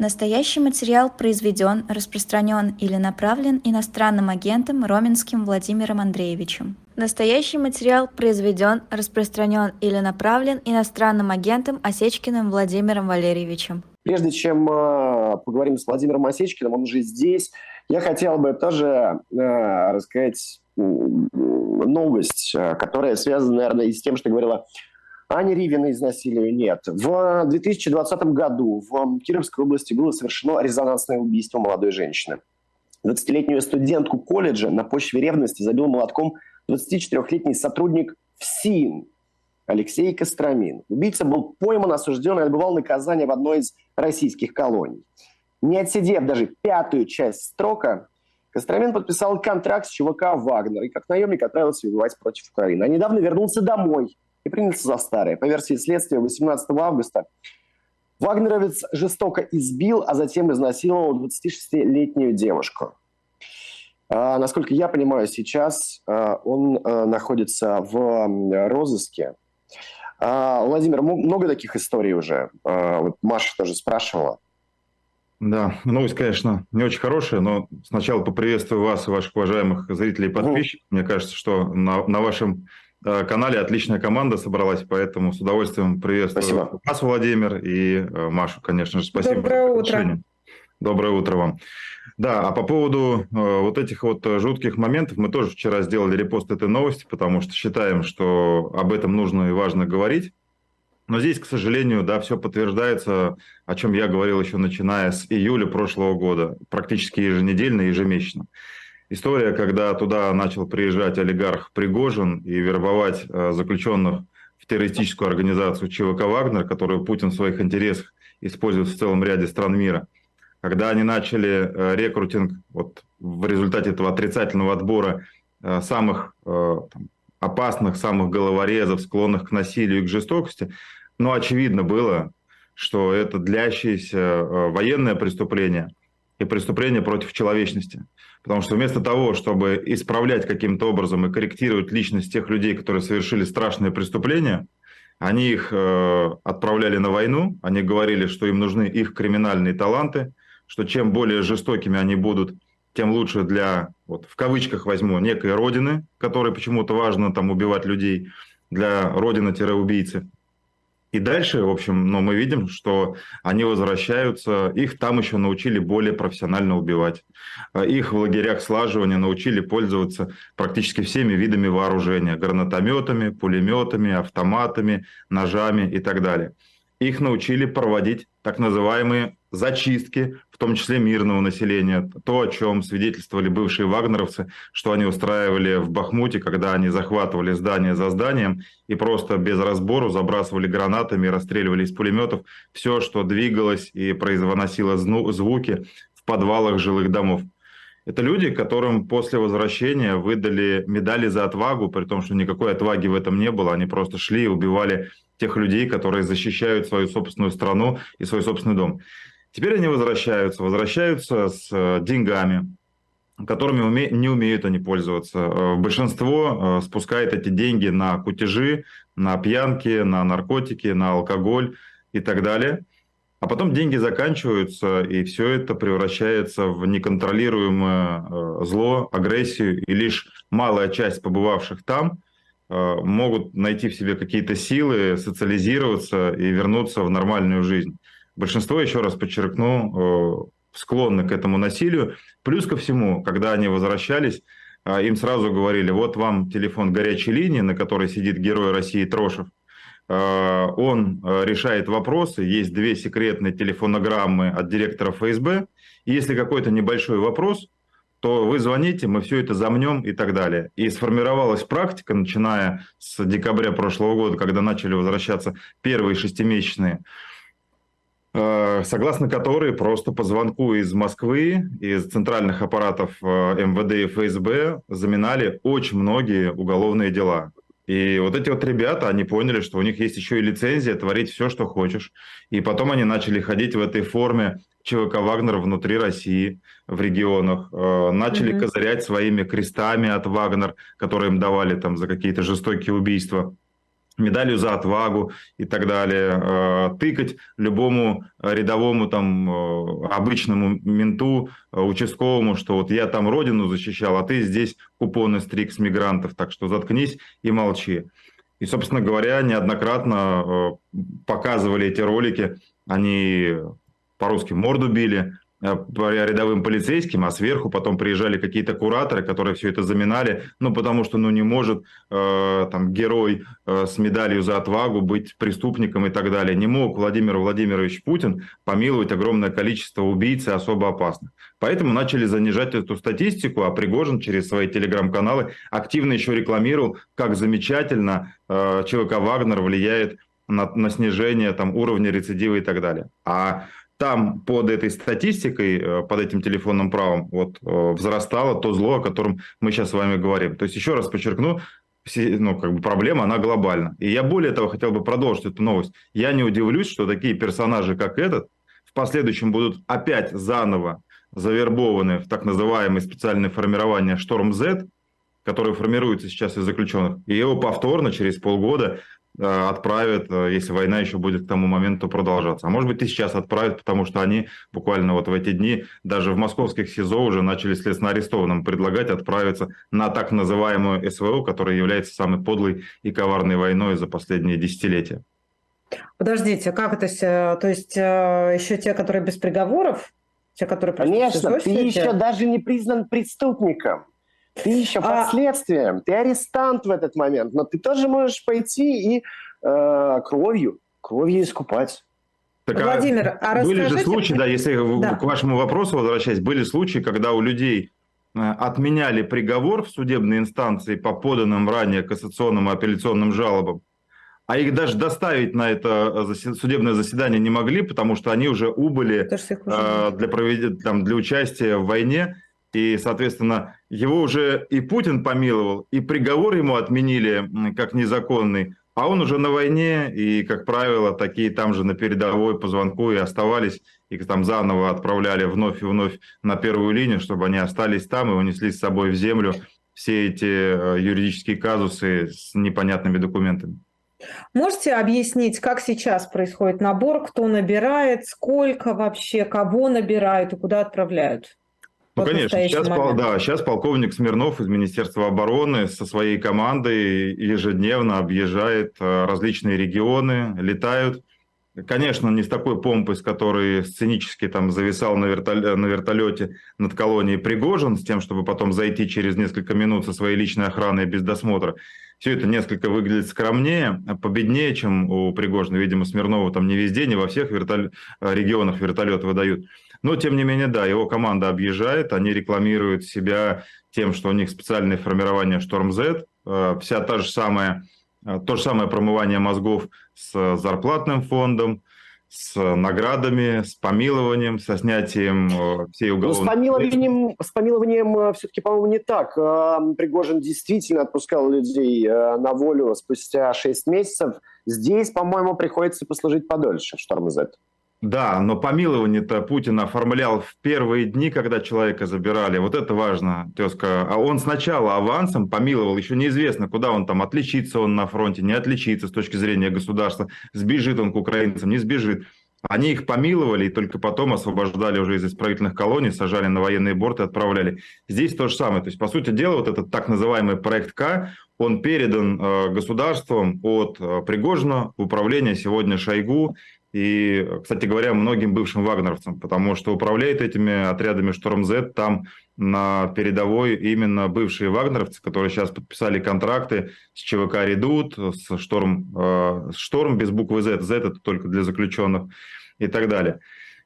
Настоящий материал произведен, распространен или направлен иностранным агентом Роменским Владимиром Андреевичем. Настоящий материал произведен, распространен или направлен иностранным агентом Осечкиным Владимиром Валерьевичем. Прежде чем э, поговорим с Владимиром Осечкиным, он уже здесь, я хотел бы тоже э, рассказать новость, э, которая связана, наверное, и с тем, что говорила Ани Ривина изнасилию нет. В 2020 году в Кировской области было совершено резонансное убийство молодой женщины. 20-летнюю студентку колледжа на почве ревности забил молотком 24-летний сотрудник ФСИН Алексей Костромин. Убийца был пойман, осужден и отбывал наказание в одной из российских колоний. Не отсидев даже пятую часть строка, Костромин подписал контракт с ЧВК «Вагнер» и как наемник отправился воевать против Украины. А недавно вернулся домой – и принялся за старое. По версии следствия, 18 августа Вагнеровец жестоко избил, а затем изнасиловал 26-летнюю девушку. А, насколько я понимаю, сейчас а, он а, находится в розыске. Владимир, много таких историй уже. Вот Маша тоже спрашивала. Да, новость, конечно, не очень хорошая, но сначала поприветствую вас и ваших уважаемых зрителей и подписчиков. Мне кажется, что на, на вашем канале отличная команда собралась, поэтому с удовольствием приветствую спасибо. вас, Владимир, и э, Машу, конечно же, спасибо. Доброе утро. Доброе утро вам. Да, а по поводу э, вот этих вот жутких моментов, мы тоже вчера сделали репост этой новости, потому что считаем, что об этом нужно и важно говорить. Но здесь, к сожалению, да, все подтверждается, о чем я говорил еще начиная с июля прошлого года, практически еженедельно, ежемесячно история, когда туда начал приезжать олигарх Пригожин и вербовать э, заключенных в террористическую организацию ЧВК «Вагнер», которую Путин в своих интересах использует в целом ряде стран мира. Когда они начали э, рекрутинг вот, в результате этого отрицательного отбора э, самых там, опасных, самых головорезов, склонных к насилию и к жестокости, но очевидно было, что это длящееся военное преступление и преступление против человечности – Потому что вместо того, чтобы исправлять каким-то образом и корректировать личность тех людей, которые совершили страшные преступления, они их э, отправляли на войну, они говорили, что им нужны их криминальные таланты, что чем более жестокими они будут, тем лучше для, вот в кавычках возьму, некой родины, которой почему-то важно там убивать людей, для родины-убийцы. И дальше, в общем, ну, мы видим, что они возвращаются, их там еще научили более профессионально убивать. А их в лагерях слаживания научили пользоваться практически всеми видами вооружения. Гранатометами, пулеметами, автоматами, ножами и так далее. Их научили проводить так называемые зачистки, в том числе мирного населения. То, о чем свидетельствовали бывшие вагнеровцы, что они устраивали в Бахмуте, когда они захватывали здание за зданием и просто без разбору забрасывали гранатами расстреливали из пулеметов все, что двигалось и произносило звуки в подвалах жилых домов. Это люди, которым после возвращения выдали медали за отвагу, при том, что никакой отваги в этом не было. Они просто шли и убивали тех людей, которые защищают свою собственную страну и свой собственный дом. Теперь они возвращаются, возвращаются с э, деньгами, которыми уме... не умеют они пользоваться. Э, большинство э, спускает эти деньги на кутежи, на пьянки, на наркотики, на алкоголь и так далее. А потом деньги заканчиваются, и все это превращается в неконтролируемое зло, агрессию, и лишь малая часть побывавших там могут найти в себе какие-то силы, социализироваться и вернуться в нормальную жизнь. Большинство, еще раз подчеркну, э, склонны к этому насилию. Плюс ко всему, когда они возвращались, э, им сразу говорили, вот вам телефон горячей линии, на которой сидит герой России Трошев. Э, он решает вопросы, есть две секретные телефонограммы от директора ФСБ. И если какой-то небольшой вопрос, то вы звоните, мы все это замнем и так далее. И сформировалась практика, начиная с декабря прошлого года, когда начали возвращаться первые шестимесячные согласно которой просто по звонку из Москвы, из центральных аппаратов э, МВД и ФСБ заминали очень многие уголовные дела. И вот эти вот ребята, они поняли, что у них есть еще и лицензия творить все, что хочешь. И потом они начали ходить в этой форме ЧВК «Вагнер» внутри России, в регионах. Э, начали mm-hmm. козырять своими крестами от «Вагнер», которые им давали там за какие-то жестокие убийства. Медалью за отвагу и так далее, э, тыкать любому рядовому там э, обычному менту, э, участковому, что вот я там родину защищал, а ты здесь купоны стрик с мигрантов, так что заткнись и молчи. И, собственно говоря, неоднократно показывали эти ролики, они по-русски морду били, рядовым полицейским, а сверху потом приезжали какие-то кураторы, которые все это заминали, ну, потому что, ну, не может э, там герой э, с медалью за отвагу быть преступником и так далее. Не мог Владимир Владимирович Путин помиловать огромное количество убийц и особо опасных. Поэтому начали занижать эту статистику, а Пригожин через свои телеграм-каналы активно еще рекламировал, как замечательно э, ЧВК «Вагнер» влияет на, на снижение там, уровня рецидива и так далее. А там под этой статистикой, э, под этим телефонным правом вот, э, взрастало то зло, о котором мы сейчас с вами говорим. То есть, еще раз подчеркну, ну, как бы проблема, она глобальна. И я более того хотел бы продолжить эту новость. Я не удивлюсь, что такие персонажи, как этот, в последующем будут опять заново завербованы в так называемое специальное формирование «Шторм Z», которое формируется сейчас из заключенных, и его повторно через полгода отправят, э, если война еще будет к тому моменту продолжаться. А может быть и сейчас отправят, потому что они буквально вот в эти дни даже в московских СИЗО уже начали следственно арестованным предлагать отправиться на так называемую СВО, которая является самой подлой и коварной войной за последние десятилетия. Подождите, как это? То есть э, еще те, которые без приговоров? Те, которые Конечно, ты еще даже не признан преступником. Ты еще а... под ты арестант в этот момент, но ты тоже можешь пойти и э, кровью, кровью искупать. Так, а Владимир, а, а были же случаи, да, если да. к вашему вопросу возвращаясь, были случаи, когда у людей э, отменяли приговор в судебной инстанции по поданным ранее кассационным и апелляционным жалобам, а их даже доставить на это э, судебное заседание не могли, потому что они уже убыли э, для, провед... там, для участия в войне, и, соответственно, его уже и Путин помиловал, и приговор ему отменили как незаконный, а он уже на войне, и, как правило, такие там же на передовой по звонку и оставались, и там заново отправляли вновь и вновь на первую линию, чтобы они остались там и унесли с собой в землю все эти э, юридические казусы с непонятными документами. Можете объяснить, как сейчас происходит набор, кто набирает, сколько вообще, кого набирают и куда отправляют? Ну, конечно, сейчас, да, сейчас полковник Смирнов из Министерства обороны со своей командой ежедневно объезжает э, различные регионы, летают. Конечно, не с такой помпой, с которой сценически там зависал на, вертолете, на вертолете над колонией Пригожин, с тем, чтобы потом зайти через несколько минут со своей личной охраной без досмотра. Все это несколько выглядит скромнее, победнее, чем у Пригожина. Видимо, Смирнова там не везде, не во всех вертол... регионах вертолет выдают. Но, тем не менее, да, его команда объезжает, они рекламируют себя тем, что у них специальное формирование «Шторм Z», э, вся та же самая, э, то же самое промывание мозгов с зарплатным фондом, с наградами, с помилованием, со снятием э, всей уголовной... Ну, с помилованием, с помилованием все-таки, по-моему, не так. Пригожин действительно отпускал людей на волю спустя 6 месяцев. Здесь, по-моему, приходится послужить подольше в «Шторм Z». Да, но помилование-то Путин оформлял в первые дни, когда человека забирали. Вот это важно, тезка. А он сначала авансом помиловал, еще неизвестно, куда он там, отличится он на фронте, не отличится с точки зрения государства, сбежит он к украинцам, не сбежит. Они их помиловали и только потом освобождали уже из исправительных колоний, сажали на военные борты отправляли. Здесь то же самое. То есть, по сути дела, вот этот так называемый проект К, он передан э, государством от э, Пригожина в управление сегодня Шойгу и, кстати говоря, многим бывшим вагнеровцам, потому что управляет этими отрядами «Шторм Z» там на передовой именно бывшие вагнеровцы, которые сейчас подписали контракты с ЧВК «Редут», с «Шторм», э, «Шторм» без буквы Z, Z это только для заключенных и так далее.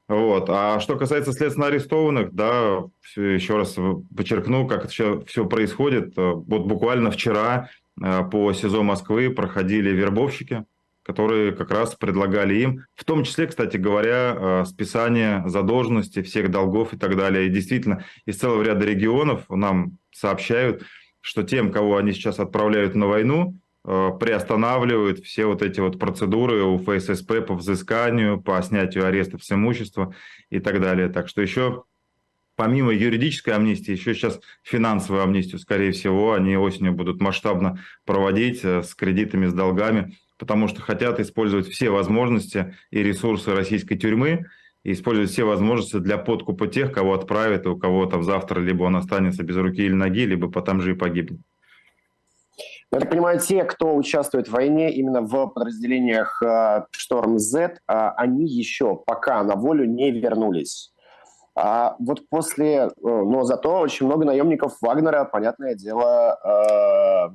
Вот. А что касается следственно арестованных, да, еще раз подчеркну, как это все, все происходит. Вот буквально вчера э, по СИЗО Москвы проходили вербовщики, которые как раз предлагали им, в том числе, кстати говоря, э, списание задолженности всех долгов и так далее. И действительно, из целого ряда регионов нам сообщают, что тем, кого они сейчас отправляют на войну, э, приостанавливают все вот эти вот процедуры у ФССП по взысканию, по снятию арестов с имущества и так далее. Так что еще помимо юридической амнистии, еще сейчас финансовую амнистию, скорее всего, они осенью будут масштабно проводить э, с кредитами, с долгами потому что хотят использовать все возможности и ресурсы российской тюрьмы, и использовать все возможности для подкупа тех, кого отправят, и у кого там завтра либо он останется без руки или ноги, либо потом же и погибнет. Я так понимаю, те, кто участвует в войне именно в подразделениях Шторм Z, они еще пока на волю не вернулись. А вот после, э, но зато очень много наемников Вагнера, понятное дело, э,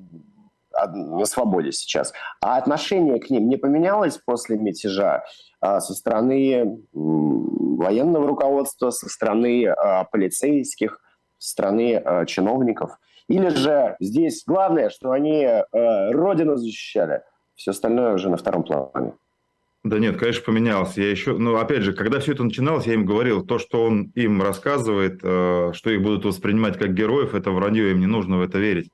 на свободе сейчас. А отношение к ним не поменялось после мятежа а, со стороны военного руководства, со стороны а, полицейских, со стороны а, чиновников? Или же здесь главное, что они родину защищали, все остальное уже на втором плане? Да нет, конечно, поменялся. Я еще, ну, опять же, когда все это начиналось, я им говорил, то, что он им рассказывает, э, что их будут воспринимать как героев, это вранье, им не нужно в это верить.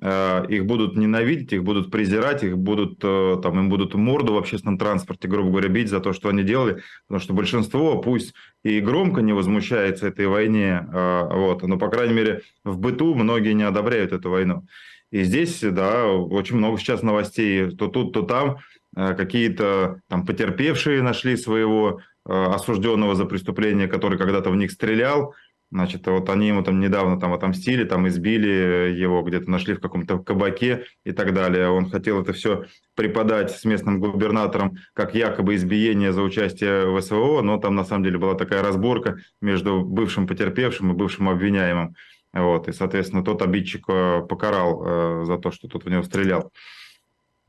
Э, их будут ненавидеть, их будут презирать, их будут, э, там, им будут морду в общественном транспорте, грубо говоря, бить за то, что они делали, потому что большинство, пусть и громко не возмущается этой войне, вот, но, по крайней мере, в быту многие не одобряют эту войну. И здесь, да, очень много сейчас новостей, то тут, то там, Э, какие-то там потерпевшие нашли своего э, осужденного за преступление, который когда-то в них стрелял, Значит, вот они ему там недавно там отомстили, там избили его, где-то нашли в каком-то кабаке и так далее. Он хотел это все преподать с местным губернатором как якобы избиение за участие в СВО, но там на самом деле была такая разборка между бывшим потерпевшим и бывшим обвиняемым. Вот, и, соответственно, тот обидчик э, покарал за то, что тот в него стрелял.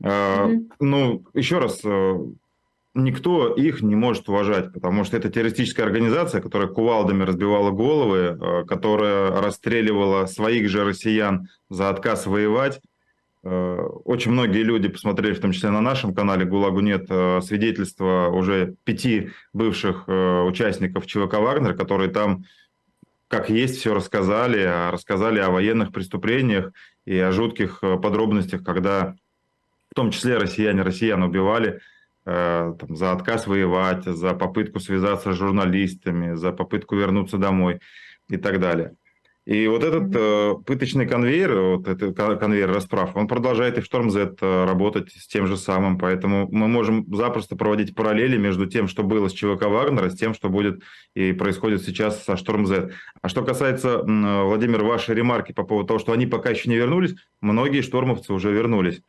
Mm-hmm. Ну, еще раз, э, никто их не может уважать, потому что это террористическая организация, которая кувалдами разбивала головы, э, которая расстреливала своих же россиян за отказ воевать. Э, очень многие люди посмотрели, в том числе на нашем канале «ГУЛАГу нет», свидетельства уже пяти бывших участников ЧВК «Вагнер», которые там как есть все рассказали, а рассказали о военных преступлениях и о жутких подробностях, когда в том числе россияне россиян убивали э, там, за отказ воевать, за попытку связаться с журналистами, за попытку вернуться домой и так далее. И вот этот э, пыточный конвейер, вот этот конвейер расправ, он продолжает и в Storm Z э, работать с тем же самым, поэтому мы можем запросто проводить параллели между тем, что было с ЧВК Вагнера, с тем, что будет и происходит сейчас со Storm Z. А что касается, э, Владимир, вашей ремарки по поводу того, что они пока еще не вернулись, многие штормовцы уже вернулись.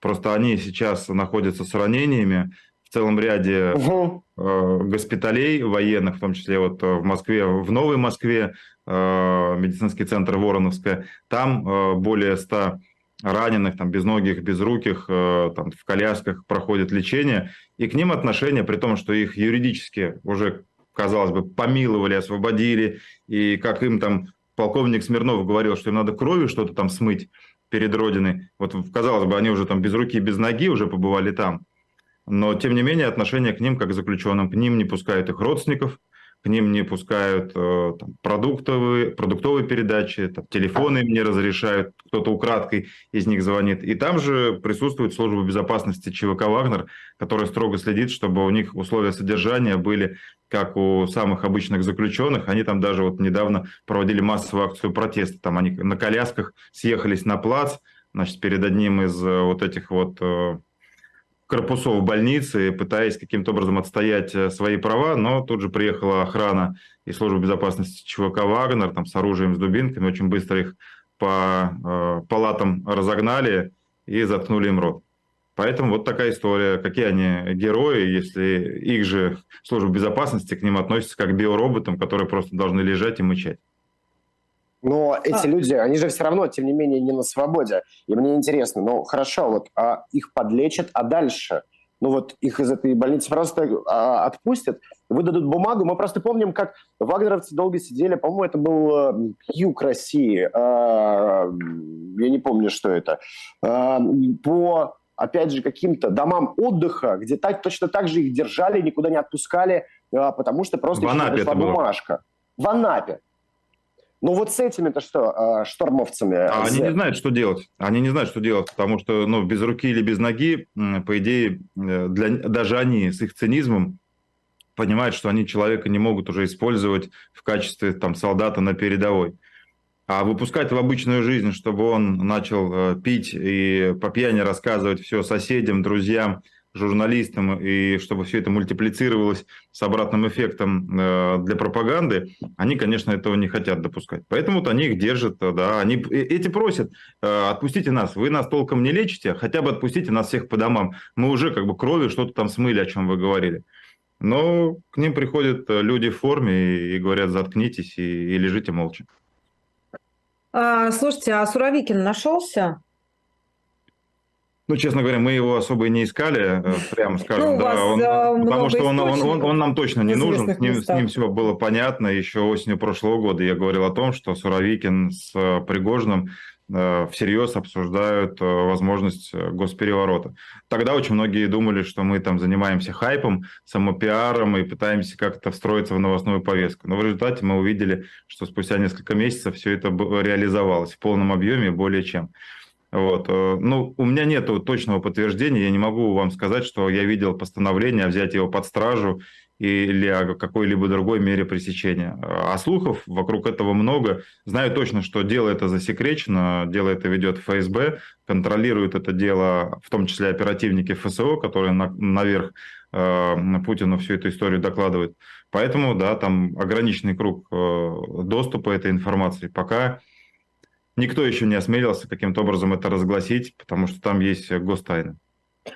Просто они сейчас находятся с ранениями в целом ряде угу. э, госпиталей военных, в том числе вот в Москве, в Новой Москве, э, медицинский центр Вороновская. Там э, более 100 раненых, там, безногих, безруких, э, там, в колясках проходят лечение. И к ним отношение, при том, что их юридически уже, казалось бы, помиловали, освободили, и как им там полковник Смирнов говорил, что им надо кровью что-то там смыть, перед Родиной. Вот, казалось бы, они уже там без руки без ноги уже побывали там. Но, тем не менее, отношение к ним, как к заключенным, к ним не пускают их родственников, к ним не пускают э, там, продуктовые, продуктовые передачи, там, телефоны им не разрешают, кто-то украдкой из них звонит. И там же присутствует служба безопасности ЧВК «Вагнер», которая строго следит, чтобы у них условия содержания были как у самых обычных заключенных. Они там даже вот недавно проводили массовую акцию протеста. Там они на колясках съехались на плац, значит, перед одним из э, вот этих вот э, корпусов больницы, пытаясь каким-то образом отстоять э, свои права, но тут же приехала охрана и служба безопасности ЧВК «Вагнер» там, с оружием, с дубинками, очень быстро их по э, палатам разогнали и заткнули им рот. Поэтому вот такая история. Какие они герои, если их же служба безопасности к ним относится как к биороботам, которые просто должны лежать и мычать. Но эти а. люди, они же все равно, тем не менее, не на свободе. И мне интересно, ну хорошо, вот а их подлечат, а дальше? Ну вот их из этой больницы просто а, отпустят, выдадут бумагу. Мы просто помним, как вагнеровцы долго сидели, по-моему, это был э, юг России, а, я не помню, что это, а, по, опять же, каким-то домам отдыха, где так, точно так же их держали, никуда не отпускали, а, потому что просто в Анапе пришла бумажка. В Анапе. Ну вот с этими-то что, а, штормовцами? А они не знают, что делать. Они не знают, что делать, потому что ну, без руки или без ноги, по идее, э, для, даже они с их цинизмом понимают, что они человека не могут уже использовать в качестве там, солдата на передовой. А выпускать в обычную жизнь, чтобы он начал э, пить и по пьяни рассказывать все соседям, друзьям, журналистам, и чтобы все это мультиплицировалось с обратным эффектом э, для пропаганды, они, конечно, этого не хотят допускать. Поэтому вот они их держат, да, они, эти просят, э, отпустите нас, вы нас толком не лечите, хотя бы отпустите нас всех по домам. Мы уже как бы кровью что-то там смыли, о чем вы говорили. Но к ним приходят люди в форме и говорят, заткнитесь и, и лежите молча. А, слушайте, а Суровикин нашелся? Ну, честно говоря, мы его особо и не искали, э, прямо ну, скажем, ну, да, он, э, потому что он, он, он, он нам точно не нужен, с ним, с ним все было понятно. Еще осенью прошлого года я говорил о том, что Суровикин с э, Пригожиным всерьез обсуждают возможность госпереворота. Тогда очень многие думали, что мы там занимаемся хайпом, самопиаром и пытаемся как-то встроиться в новостную повестку. Но в результате мы увидели, что спустя несколько месяцев все это реализовалось в полном объеме более чем. Вот. Э, ну, у меня нет точного подтверждения, я не могу вам сказать, что я видел постановление взять его под стражу или о какой-либо другой мере пресечения. А слухов вокруг этого много. Знаю точно, что дело это засекречено, дело это ведет ФСБ, контролирует это дело, в том числе оперативники ФСО, которые на, наверх э, Путину всю эту историю докладывают. Поэтому, да, там ограниченный круг э, доступа этой информации. Пока никто еще не осмелился каким-то образом это разгласить, потому что там есть гостайны.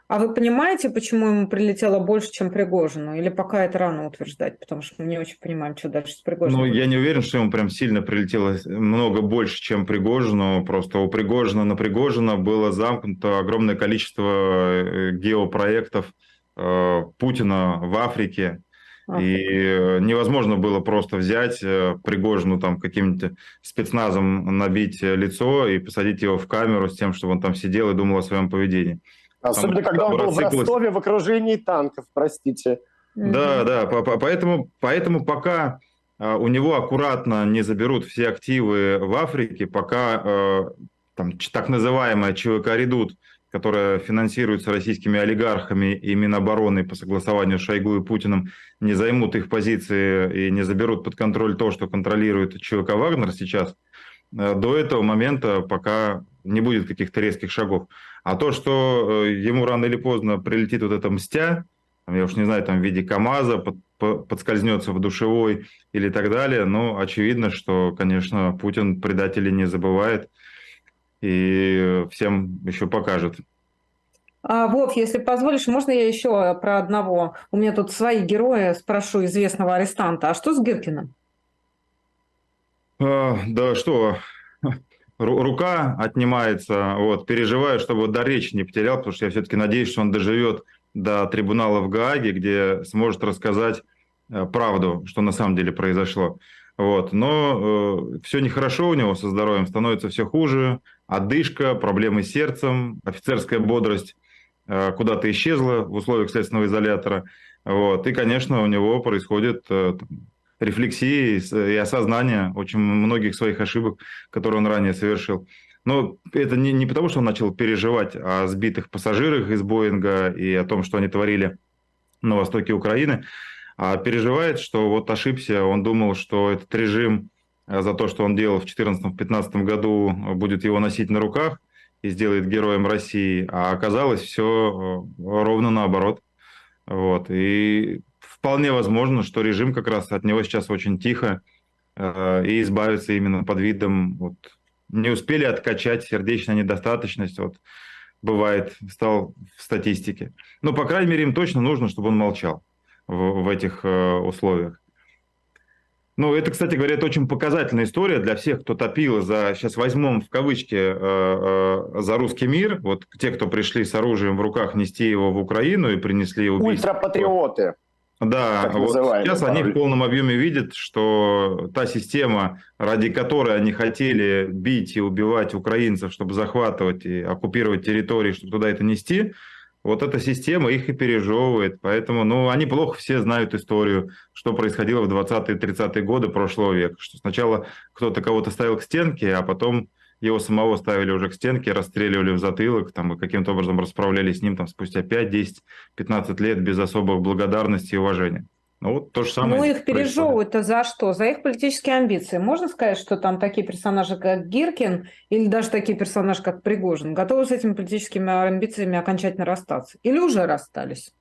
А вы понимаете, почему ему прилетело больше, чем Пригожину? Или пока это рано утверждать? Потому что мы не очень понимаем, что дальше с Пригожиным. Ну, я не уверен, что ему прям сильно прилетело много больше, чем Пригожину. Просто у Пригожина на Пригожина было замкнуто огромное количество э, геопроектов э, Путина в Африке. И э, невозможно было просто взять э, Пригожину там каким-то спецназом набить э, лицо и посадить его в камеру с тем, чтобы он там сидел и думал о своем поведении. Особенно, там, когда он был в Ростове в окружении танков, простите. Да, да, поэтому, поэтому пока у него аккуратно не заберут все активы в Африке, пока там, так называемая ЧВК «Редут» которая финансируется российскими олигархами и Минобороны по согласованию с Шойгу и Путиным, не займут их позиции и не заберут под контроль то, что контролирует ЧВК «Вагнер» сейчас, э, до этого момента пока не будет каких-то резких шагов. А то, что э, ему рано или поздно прилетит вот эта мстя, я уж не знаю, там в виде КАМАЗа, под, подскользнется в душевой или так далее, но очевидно, что, конечно, Путин предателей не забывает – и всем еще покажет. А, Вов, если позволишь, можно я еще про одного? У меня тут свои герои, спрошу известного арестанта. А что с Гиркиным? А, да что, рука отнимается, вот, переживаю, чтобы до речи не потерял, потому что я все-таки надеюсь, что он доживет до трибунала в Гааге, где сможет рассказать э, правду, что на самом деле произошло. Вот. Но э, все нехорошо у него со здоровьем, становится все хуже. Одышка, проблемы с сердцем, офицерская бодрость э, куда-то исчезла в условиях следственного изолятора. Вот. И, конечно, у него происходит э, рефлексии и осознание очень многих своих ошибок, которые он ранее совершил. Но это не, не потому, что он начал переживать о сбитых пассажирах из Боинга и о том, что они творили на востоке Украины, переживает, что вот ошибся, он думал, что этот режим э, за то, что он делал в 2014-2015 году, будет его носить на руках и сделает героем России, а оказалось все э, ровно наоборот. Вот. И вполне возможно, что режим как раз от него сейчас очень тихо э, и избавится именно под видом вот, не успели откачать сердечная недостаточность, вот бывает, стал в статистике. Но, по крайней мере, им точно нужно, чтобы он молчал в, в этих э, условиях. Ну, это, кстати говоря, это очень показательная история для всех, кто топил за, сейчас возьмем в кавычки, э, э, за русский мир. Вот те, кто пришли с оружием в руках нести его в Украину и принесли убийство. Ультрапатриоты. Да, вот сейчас они в полном объеме видят, что та система, ради которой они хотели бить и убивать украинцев, чтобы захватывать и оккупировать территории, чтобы туда это нести, вот эта система их и пережевывает. Поэтому, ну, они плохо все знают историю, что происходило в 20-е, 30-е годы прошлого века. Что сначала кто-то кого-то ставил к стенке, а потом его самого ставили уже к стенке, расстреливали в затылок, там, и каким-то образом расправлялись с ним там, спустя 5, 10, 15 лет без особых благодарности и уважения. Ну, вот то же самое. Ну, их пережевывают-то за что? За их политические амбиции. Можно сказать, что там такие персонажи, как Гиркин, или даже такие персонажи, как Пригожин, готовы с этими политическими амбициями окончательно расстаться? Или уже расстались?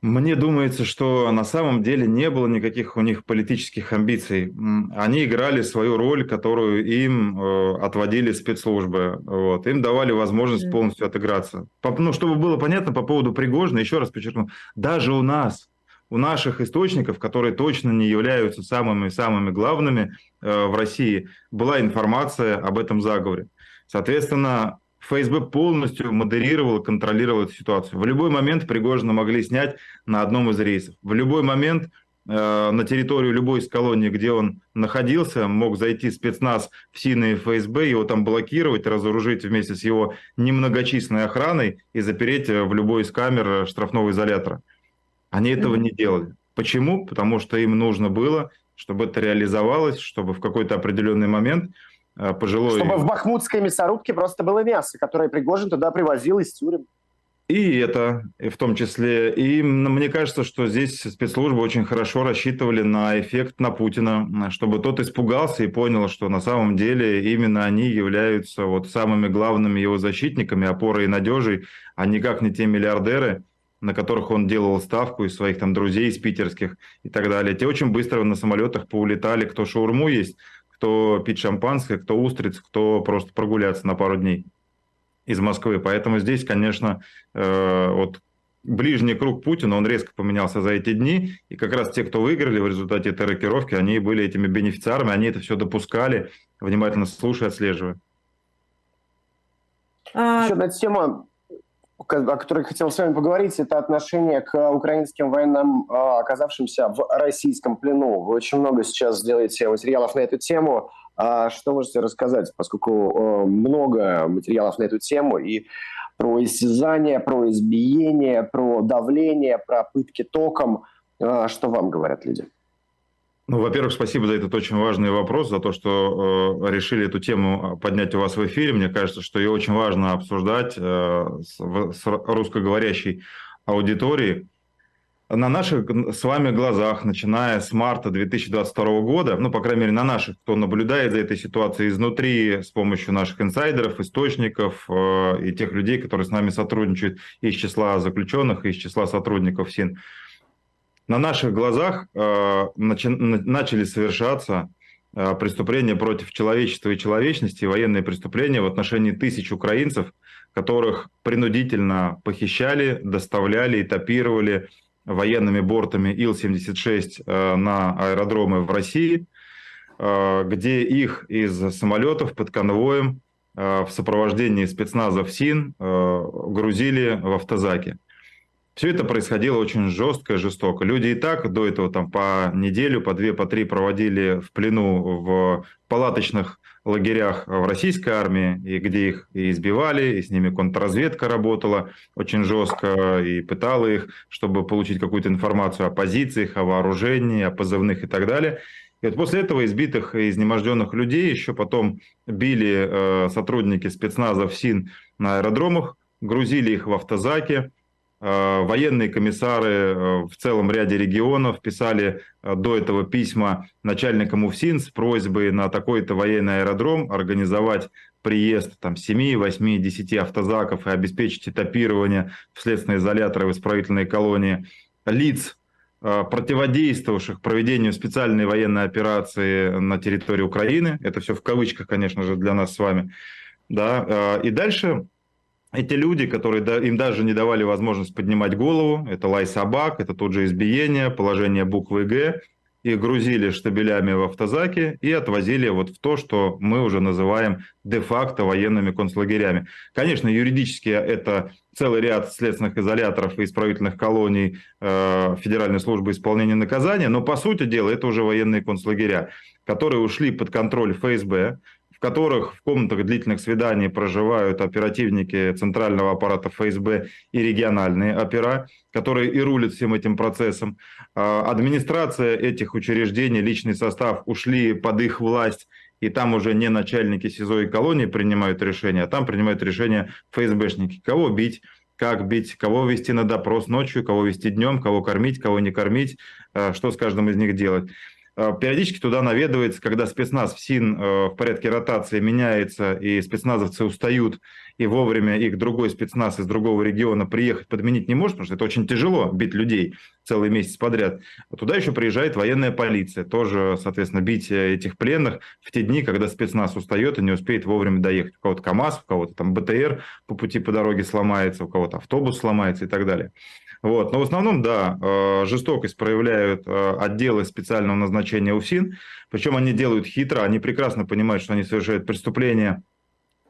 Мне думается, что на самом деле не было никаких у них политических амбиций. Они играли свою роль, которую им э, отводили спецслужбы. Вот. Им давали возможность полностью отыграться. Ну, чтобы было понятно по поводу Пригожина, еще раз подчеркну, даже у нас, у наших источников, которые точно не являются самыми-самыми главными э, в России, была информация об этом заговоре. Соответственно, ФСБ полностью модерировал, контролировал эту ситуацию. В любой момент Пригожина могли снять на одном из рейсов. В любой момент э, на территорию любой из колоний, где он находился, мог зайти спецназ в СИН и ФСБ, его там блокировать, разоружить вместе с его немногочисленной охраной и запереть в любой из камер штрафного изолятора. Они этого не делали. Почему? Потому что им нужно было, чтобы это реализовалось, чтобы в какой-то определенный момент – Э, пожилой... Чтобы в бахмутской мясорубке просто было мясо, которое Пригожин туда привозил из тюрем. И это, и в том числе. И мне кажется, что здесь спецслужбы очень хорошо рассчитывали на эффект на Путина, чтобы тот испугался и понял, что на самом деле именно они являются вот самыми главными его защитниками, опорой и надежей, а никак не те миллиардеры, на которых он делал ставку из своих там друзей из питерских и так далее. Те очень быстро на самолетах поулетали, кто шаурму есть, кто пить шампанское, кто устриц, кто просто прогуляться на пару дней из Москвы. Поэтому здесь, конечно, э, вот ближний круг Путина, он резко поменялся за эти дни, и как раз те, кто выиграли в результате этой рокировки, они были этими бенефициарами, они это все допускали, внимательно слушая, отслеживая. А... Еще на тему о которой хотел с вами поговорить, это отношение к украинским военным, а, оказавшимся в российском плену. Вы очень много сейчас сделаете материалов на эту тему. А что можете рассказать, поскольку а, много материалов на эту тему и про истязание, про избиение, про давление, про пытки током. Что вам говорят люди? Ну, во-первых, спасибо за этот очень важный вопрос, за то, что э, решили эту тему поднять у вас в эфире. Мне кажется, что ее очень важно обсуждать э, с, с русскоговорящей аудиторией. На наших с вами глазах, начиная с марта 2022 года, ну, по крайней мере, на наших, кто наблюдает за этой ситуацией изнутри с помощью наших инсайдеров, источников э, и тех людей, которые с нами сотрудничают из числа заключенных, из числа сотрудников СИН, на наших глазах э, начали совершаться э, преступления против человечества и человечности, военные преступления в отношении тысяч украинцев, которых принудительно похищали, доставляли, этапировали военными бортами Ил-76 э, на аэродромы в России, где их из самолетов под конвоем в сопровождении спецназов СИН грузили в автозаки. Все это происходило очень жестко и жестоко. Люди и так до этого там по неделю, по две, по три проводили в плену в палаточных лагерях в российской армии, и где их и избивали, и с ними контрразведка работала очень жестко, и пытала их, чтобы получить какую-то информацию о позициях, о вооружении, о позывных и так далее. И вот после этого избитых и изнеможденных людей еще потом били э, сотрудники спецназа СИН на аэродромах, грузили их в автозаки, военные комиссары э, в целом ряде регионов писали э, до этого письма начальникам УФСИН с просьбой на такой-то военный аэродром организовать приезд там, 7, 8, 10 автозаков и обеспечить этапирование в следственные изоляторы в исправительной колонии лиц, противодействовавших проведению специальной военной операции на территории Украины. Это все в кавычках, конечно же, для нас с вами. Да. И дальше эти люди, которые им даже не давали возможность поднимать голову, это лай собак, это тут же избиение, положение буквы «Г», их грузили штабелями в автозаки и отвозили вот в то, что мы уже называем де-факто военными концлагерями. Конечно, юридически это целый ряд следственных изоляторов и исправительных колоний э, Федеральной службы исполнения наказания, но по сути дела это уже военные концлагеря, которые ушли под контроль ФСБ, в которых в комнатах длительных свиданий проживают оперативники центрального аппарата ФСБ и региональные опера, которые и рулят всем этим процессом. А, администрация этих учреждений, личный состав ушли под их власть, и там уже не начальники СИЗО и колонии принимают решения, а там принимают решения ФСБшники, кого бить, как бить, кого вести на допрос ночью, кого вести днем, кого кормить, кого не кормить, что с каждым из них делать. Периодически туда наведывается, когда спецназ в СИН в порядке ротации меняется, и спецназовцы устают, и вовремя их другой спецназ из другого региона приехать подменить не может, потому что это очень тяжело бить людей целый месяц подряд. А туда еще приезжает военная полиция, тоже, соответственно, бить э, этих пленных в те дни, когда спецназ устает и не успеет вовремя доехать. У кого-то КАМАЗ, у кого-то там БТР по пути по дороге сломается, у кого-то автобус сломается и так далее. Вот. Но в основном, да, э, жестокость проявляют э, отделы специального назначения УФСИН, причем они делают хитро, они прекрасно понимают, что они совершают преступления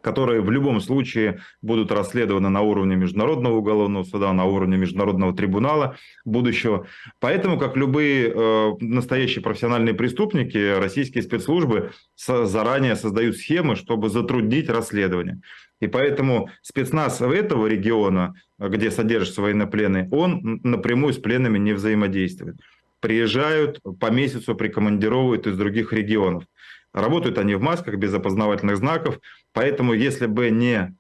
которые в любом случае будут расследованы на уровне Международного уголовного суда, на уровне Международного трибунала будущего. Поэтому, как любые э, настоящие профессиональные преступники, российские спецслужбы со, заранее создают схемы, чтобы затруднить расследование. И поэтому спецназ этого региона, где содержатся военнопленные, он напрямую с пленными не взаимодействует. Приезжают, по месяцу прикомандировывают из других регионов. Работают они в масках, без опознавательных знаков. Поэтому, если бы не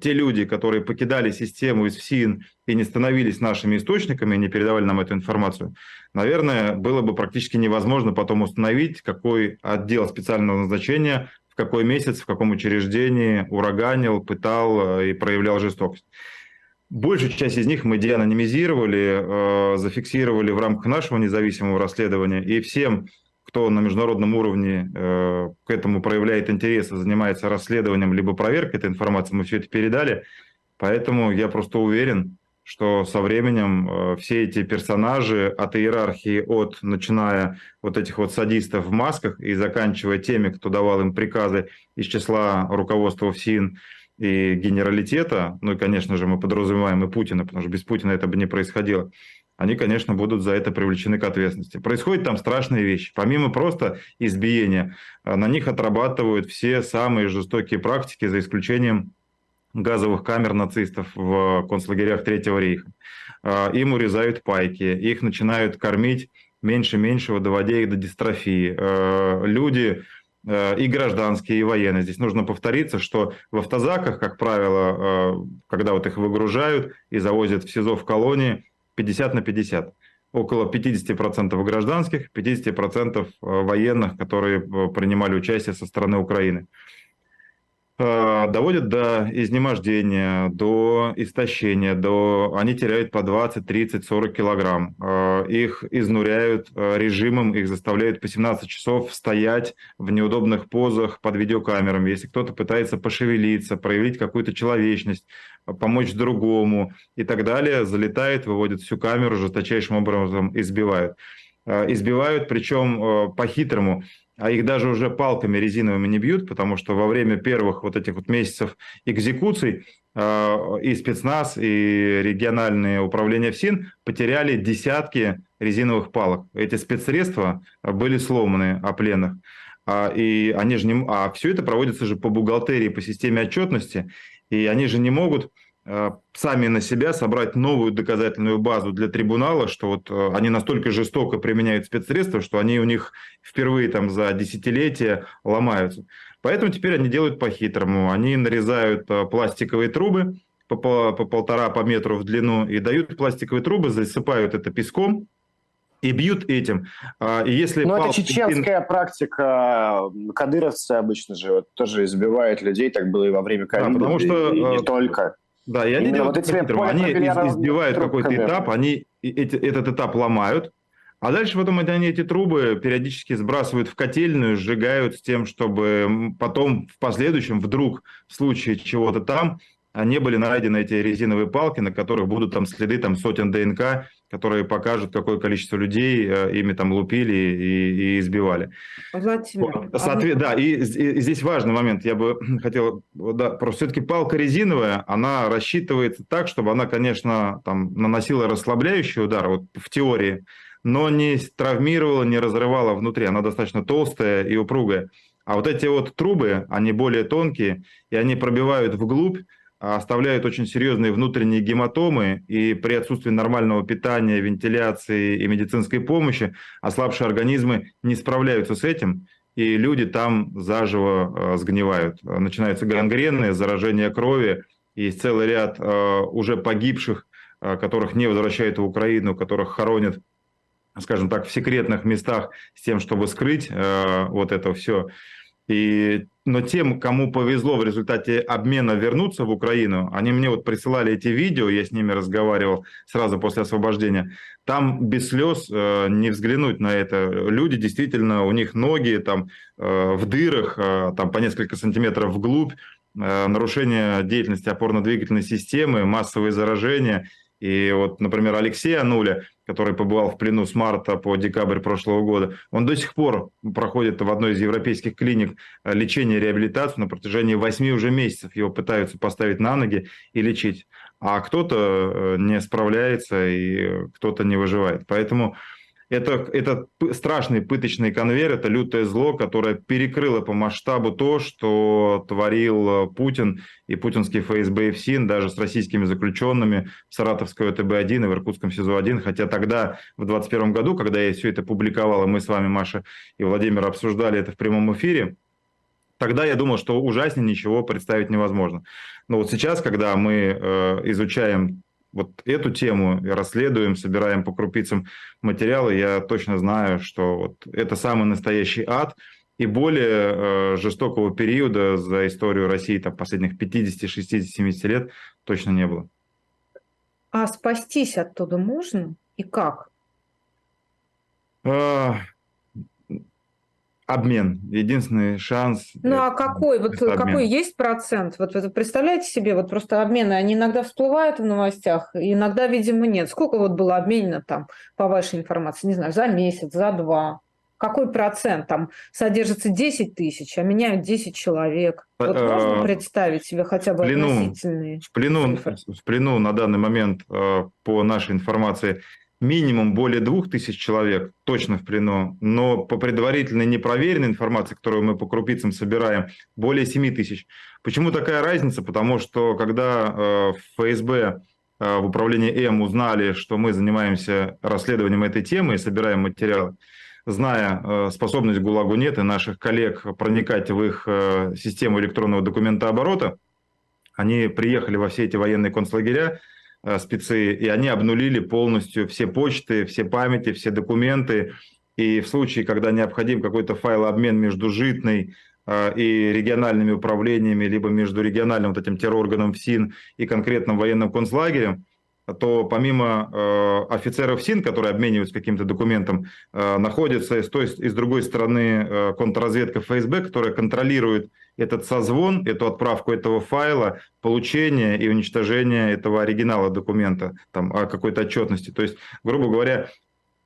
те люди, которые покидали систему из ФСИН и не становились нашими источниками, не передавали нам эту информацию, наверное, было бы практически невозможно потом установить, какой отдел специального назначения какой месяц, в каком учреждении ураганил, пытал э, и проявлял жестокость. Большую часть из них мы деанонимизировали, э, зафиксировали в рамках нашего независимого расследования, и всем кто на международном уровне э, к этому проявляет интерес и занимается расследованием либо проверкой этой информации, мы все это передали. Поэтому я просто уверен, что со временем э, все эти персонажи от иерархии, от начиная вот этих вот садистов в масках и заканчивая теми, кто давал им приказы из числа руководства ФСИН и генералитета, ну и, конечно же, мы подразумеваем и Путина, потому что без Путина это бы не происходило, они, конечно, будут за это привлечены к ответственности. Происходят там страшные вещи. Помимо просто избиения, э, на них отрабатывают все самые жестокие практики, за исключением газовых камер нацистов в концлагерях Третьего рейха. Э, им урезают пайки, их начинают кормить меньше меньшего, доводя их до дистрофии. Э, люди и гражданские, и военные. Здесь нужно повториться, что в автозаках, как правило, когда вот их выгружают и завозят в СИЗО в колонии, 50 на 50. Около 50% гражданских, 50% э, военных, которые принимали участие со стороны Украины. Э, доводят до изнемождения, до истощения, до... они теряют по 20, 30, 40 килограмм. Их изнуряют режимом, их заставляют по 17 часов стоять в неудобных позах под видеокамерами. Если кто-то пытается пошевелиться, проявить какую-то человечность, помочь другому и так далее, залетает, выводит всю камеру, жесточайшим образом избивают. Э, избивают, причем э, по-хитрому, а их даже уже палками резиновыми не бьют, потому что во время первых вот этих вот месяцев экзекуций э, и спецназ, и региональные управления ФСИН потеряли десятки резиновых палок. Эти спецсредства были сломаны о пленных. А, и они же не... А все это проводится же по бухгалтерии, по системе отчетности. И они же не могут сами на себя собрать новую доказательную базу для трибунала, что вот э, они настолько жестоко применяют спецсредства, что они у них впервые там за десятилетия ломаются. Поэтому теперь они делают по-хитрому. Они нарезают э, пластиковые трубы по, по, по полтора по метру в длину и дают пластиковые трубы, засыпают это песком, и бьют этим. А, и если Но пал... это чеченская практика. Кадыровцы обычно же вот, тоже избивают людей, так было и во время ковида, да, потому что, и, и не э, только. Да, и они делают вот эти они избивают какой-то этап, они эти, этот этап ломают, а дальше потом они эти трубы периодически сбрасывают в котельную, сжигают с тем, чтобы потом в последующем вдруг в случае чего-то там не были найдены эти резиновые палки, на которых будут там следы там сотен ДНК которые покажут, какое количество людей э, ими там лупили и, и избивали. Владимир, вот, соответ... а... Да, и, и здесь важный момент. Я бы хотел, да, просто все-таки палка резиновая, она рассчитывается так, чтобы она, конечно, там наносила расслабляющий удар, вот в теории, но не травмировала, не разрывала внутри. Она достаточно толстая и упругая. А вот эти вот трубы, они более тонкие, и они пробивают вглубь, оставляют очень серьезные внутренние гематомы, и при отсутствии нормального питания, вентиляции и медицинской помощи ослабшие организмы не справляются с этим, и люди там заживо э, сгнивают. Начинаются гангрены, заражение крови, есть целый ряд уже погибших, которых не возвращают в Украину, которых хоронят скажем так, в секретных местах с тем, чтобы скрыть э, вот это все. И, но тем, кому повезло в результате обмена вернуться в Украину, они мне вот присылали эти видео, я с ними разговаривал сразу после освобождения. Там без слез э, не взглянуть на это. Люди действительно, у них ноги там э, в дырах, э, там по несколько сантиметров вглубь, э, нарушение деятельности опорно-двигательной системы, массовые заражения. И вот, например, Алексей Ануля, который побывал в плену с марта по декабрь прошлого года, он до сих пор проходит в одной из европейских клиник э, лечение и реабилитацию на протяжении 8 уже месяцев. Его пытаются поставить на ноги и лечить. А кто-то э, не справляется и кто-то не выживает. Поэтому это, это страшный пыточный конвейер, это лютое зло, которое перекрыло по масштабу то, что творил э, Путин и путинский ФСБ и ФСИН даже с российскими заключенными в Саратовской ОТБ-1 и в Иркутском СИЗО-1. Хотя тогда, в 2021 году, когда я все это публиковал, и мы с вами, Маша и Владимир, обсуждали это в прямом эфире, Тогда я думал, что ужаснее ничего представить невозможно. Но вот сейчас, когда мы э, изучаем вот эту тему расследуем, собираем по крупицам материалы, я точно знаю, что вот это самый настоящий ад, и более э, жестокого периода за историю России там, последних 50, 60, 70 лет точно не было. А спастись оттуда можно и как? А, обмен. Единственный шанс. Ну а какой? Вот какой есть процент? Вот вы представляете себе, вот просто обмены, они иногда всплывают в новостях, иногда, видимо, нет. Сколько вот было обменено там, по вашей информации, не знаю, за месяц, за два? Какой процент? Там содержится 10 тысяч, а меняют 10 человек. Вот э, можно представить себе хотя бы в плену, относительные в плену, цифры? В плену на данный момент, э, по нашей информации, минимум более двух тысяч человек точно в плену, но по предварительной непроверенной информации, которую мы по крупицам собираем, более 7 тысяч. Почему такая разница? Потому что когда э, в ФСБ э, в управлении М узнали, что мы занимаемся расследованием этой темы и собираем материалы, зная э, способность ГУЛАГу нет и наших коллег проникать в их э, систему электронного документооборота, они приехали во все эти военные концлагеря, Э, спецы, и они обнулили полностью все почты, все памяти, все документы. И в случае, когда необходим какой-то файлообмен между житной э, и региональными управлениями, либо между региональным вот этим террорганом ФСИН и конкретным военным концлагерем, то помимо э, офицеров СИН, которые обмениваются каким-то документом, э, находится с той и с другой стороны э, контрразведка ФСБ, которая контролирует этот созвон, эту отправку этого файла, получение и уничтожение этого оригинала документа, там, о какой-то отчетности. То есть, грубо говоря,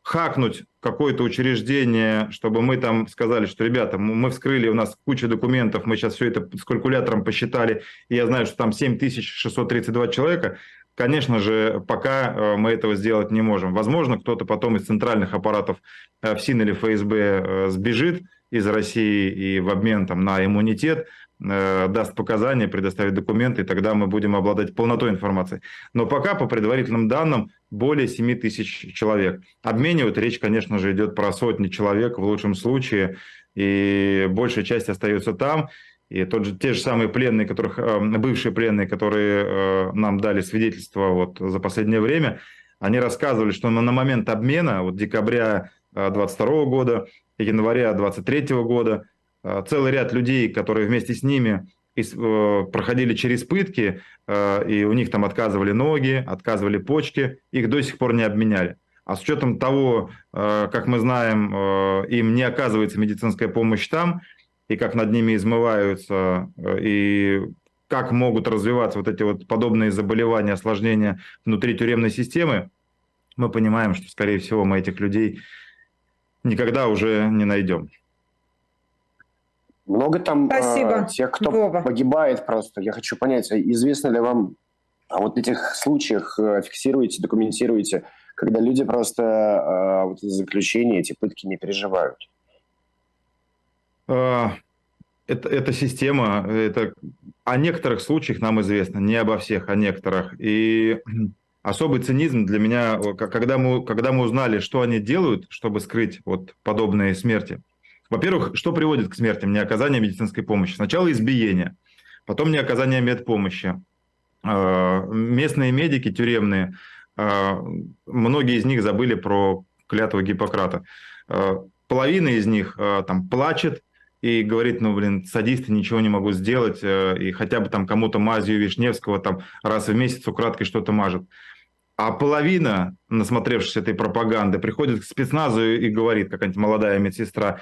хакнуть какое-то учреждение, чтобы мы там сказали, что, ребята, мы вскрыли, у нас куча документов, мы сейчас все это с калькулятором посчитали, и я знаю, что там 7632 человека, Конечно же, пока э, мы этого сделать не можем. Возможно, кто-то потом из центральных аппаратов э, ФСИН или ФСБ э, сбежит из России и в обмен там, на иммунитет даст показания, предоставит документы, и тогда мы будем обладать полнотой информации. Но пока, по предварительным данным, более 7 тысяч человек. Обменивают, речь, конечно же, идет про сотни человек в лучшем случае, и большая часть остается там. И тот же, те же самые пленные, которых, э, бывшие пленные, которые э, нам дали свидетельство вот за последнее время, они рассказывали, что на, момент обмена, вот декабря 22 э, года, января 23 года, целый ряд людей, которые вместе с ними проходили через пытки, и у них там отказывали ноги, отказывали почки, их до сих пор не обменяли. А с учетом того, как мы знаем, им не оказывается медицинская помощь там, и как над ними измываются, э, и как могут развиваться вот эти вот подобные заболевания, осложнения внутри тюремной системы, мы понимаем, что, скорее всего, мы этих людей никогда уже не найдем. Много там Спасибо, э, тех, кто Вова. погибает просто. Я хочу понять, а известно ли вам о вот этих случаях, э, фиксируете, документируете, когда люди просто э, вот заключение, эти пытки не переживают? А, это, эта система, это о некоторых случаях нам известно, не обо всех, о некоторых. И особый цинизм для меня, когда мы, когда мы узнали, что они делают, чтобы скрыть вот подобные смерти. Во-первых, что приводит к смертям? Не оказание медицинской помощи. Сначала избиение, потом не оказание медпомощи, местные медики тюремные, многие из них забыли про клятву Гиппократа. Половина из них там плачет, и говорит, ну, блин, садисты, ничего не могу сделать, э, и хотя бы там кому-то мазью Вишневского там раз в месяц украдкой что-то мажет. А половина, насмотревшись этой пропаганды, приходит к спецназу и говорит, какая-нибудь молодая медсестра,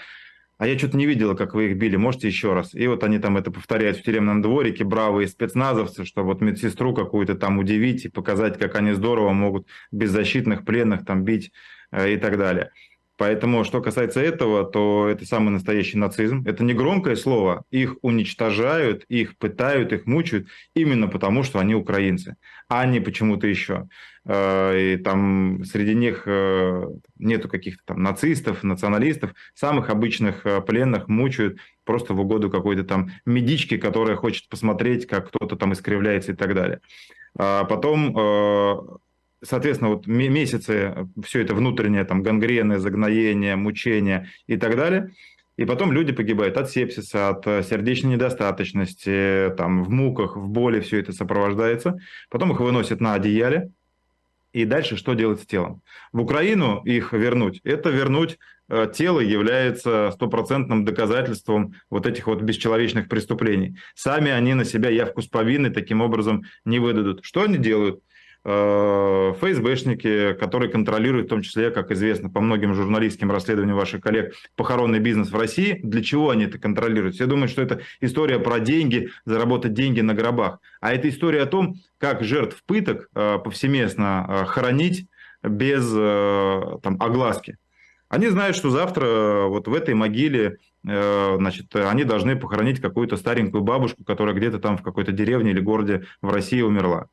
а я что-то не видела, как вы их били, можете еще раз? И вот они там это повторяют в тюремном дворике, бравые спецназовцы, что вот медсестру какую-то там удивить и показать, как они здорово могут беззащитных пленных там бить э, и так далее. Поэтому, что касается этого, то это самый настоящий нацизм. Это не громкое слово. Их уничтожают, их пытают, их мучают именно потому, что они украинцы, а не почему-то еще. Э, и там среди них э, нету каких-то там нацистов, националистов. Самых обычных э, пленных мучают просто в угоду какой-то там медички, которая хочет посмотреть, как кто-то там искривляется и так далее. А потом соответственно, вот месяцы все это внутреннее, там, гангрены, загноение, мучения и так далее. И потом люди погибают от сепсиса, от э, сердечной недостаточности, там, в муках, в боли все это сопровождается. Потом их выносят на одеяле. И дальше что делать с телом? В Украину их вернуть, это вернуть э, тело является стопроцентным доказательством вот этих вот бесчеловечных преступлений. Сами они на себя явку с повинной таким образом не выдадут. Что они делают? Э, ФСБшники, которые контролируют, в том числе, как известно по многим журналистским расследованиям ваших коллег, похоронный бизнес в России. Для чего они это контролируют? Я думаю, что это история про деньги, заработать деньги на гробах. А это история о том, как жертв пыток э, повсеместно э, хоронить без там, огласки. Они знают, что завтра вот в этой могиле значит, они должны похоронить какую-то старенькую бабушку, которая где-то там в какой-то деревне или городе в России умерла.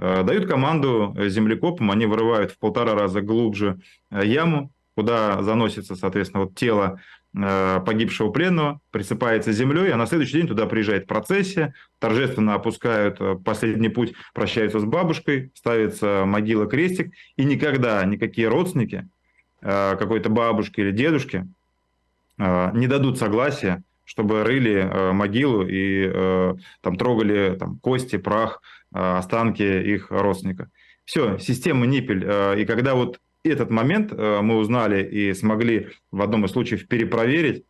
Э, дают команду землекопам, они вырывают в полтора раза глубже э, яму, куда заносится, соответственно, вот тело э, погибшего пленного, присыпается землей, а на следующий день туда приезжает процессия, торжественно опускают последний путь, прощаются с бабушкой, ставится могила крестик, и никогда никакие родственники какой-то бабушки или дедушки не дадут согласия чтобы рыли э, могилу и э, там трогали там, кости, прах, э, останки их родственника. Все, система Ниппель. Э, и когда вот этот момент э, мы узнали и смогли в одном из случаев перепроверить,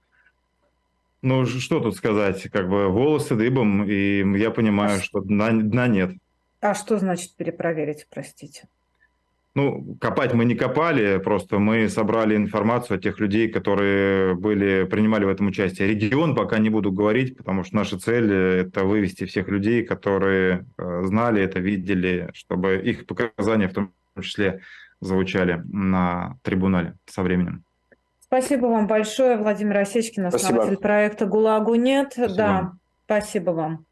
ну, что тут сказать, как бы волосы дыбом, и я понимаю, а что дна, дна нет. А что значит перепроверить, простите? Ну, копать мы не копали, просто мы собрали информацию о тех людей, которые были, принимали в этом участие. Регион пока не буду говорить, потому что наша цель – это вывести всех людей, которые э, знали это, видели, чтобы их показания в том числе звучали на трибунале со временем. Спасибо вам большое, Владимир Осечкин, основатель спасибо. проекта «ГУЛАГу нет». Спасибо. Да, спасибо вам.